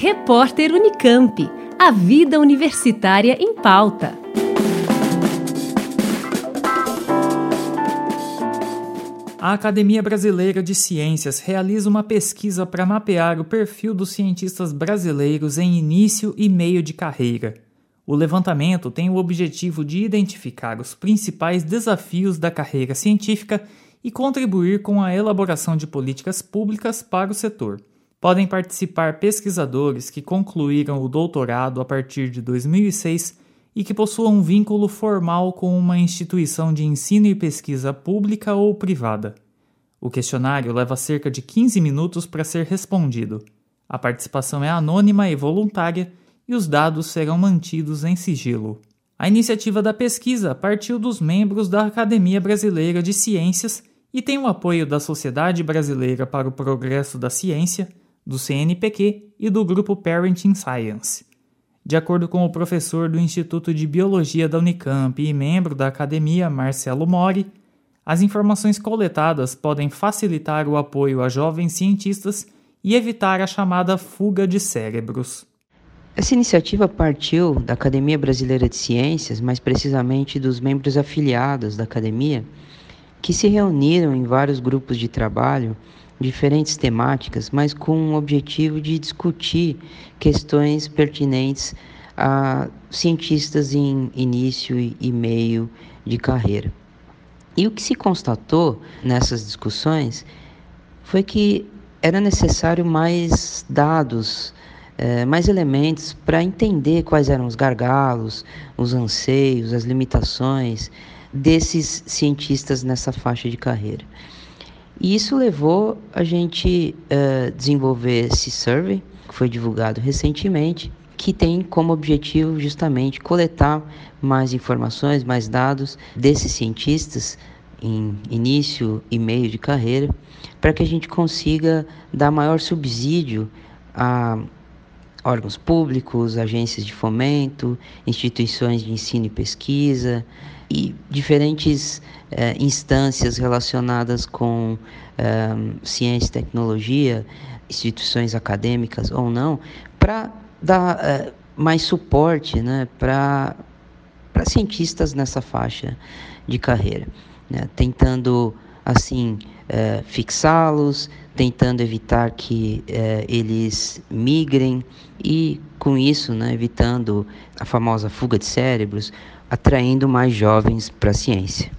Repórter Unicamp. A vida universitária em pauta. A Academia Brasileira de Ciências realiza uma pesquisa para mapear o perfil dos cientistas brasileiros em início e meio de carreira. O levantamento tem o objetivo de identificar os principais desafios da carreira científica e contribuir com a elaboração de políticas públicas para o setor. Podem participar pesquisadores que concluíram o doutorado a partir de 2006 e que possuam um vínculo formal com uma instituição de ensino e pesquisa pública ou privada. O questionário leva cerca de 15 minutos para ser respondido. A participação é anônima e voluntária e os dados serão mantidos em sigilo. A iniciativa da pesquisa partiu dos membros da Academia Brasileira de Ciências e tem o apoio da Sociedade Brasileira para o Progresso da Ciência, do CNPq e do grupo Parenting Science. De acordo com o professor do Instituto de Biologia da Unicamp e membro da academia, Marcelo Mori, as informações coletadas podem facilitar o apoio a jovens cientistas e evitar a chamada fuga de cérebros. Essa iniciativa partiu da Academia Brasileira de Ciências, mais precisamente dos membros afiliados da academia, que se reuniram em vários grupos de trabalho diferentes temáticas, mas com o objetivo de discutir questões pertinentes a cientistas em início e meio de carreira. E o que se constatou nessas discussões foi que era necessário mais dados, eh, mais elementos para entender quais eram os gargalos, os anseios, as limitações desses cientistas nessa faixa de carreira. E isso levou a gente uh, desenvolver esse survey, que foi divulgado recentemente, que tem como objetivo justamente coletar mais informações, mais dados desses cientistas em início e meio de carreira, para que a gente consiga dar maior subsídio a órgãos públicos, agências de fomento, instituições de ensino e pesquisa, e diferentes eh, instâncias relacionadas com eh, ciência e tecnologia, instituições acadêmicas ou não, para dar eh, mais suporte né, para cientistas nessa faixa de carreira, né, tentando assim fixá-los, tentando evitar que eles migrem e com isso, né, evitando a famosa fuga de cérebros, atraindo mais jovens para a ciência.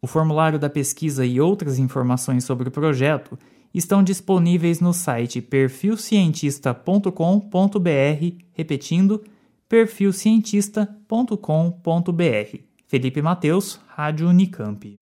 O formulário da pesquisa e outras informações sobre o projeto estão disponíveis no site perfilcientista.com.br, repetindo, perfilcientista.com.br. Felipe Mateus, Rádio Unicamp.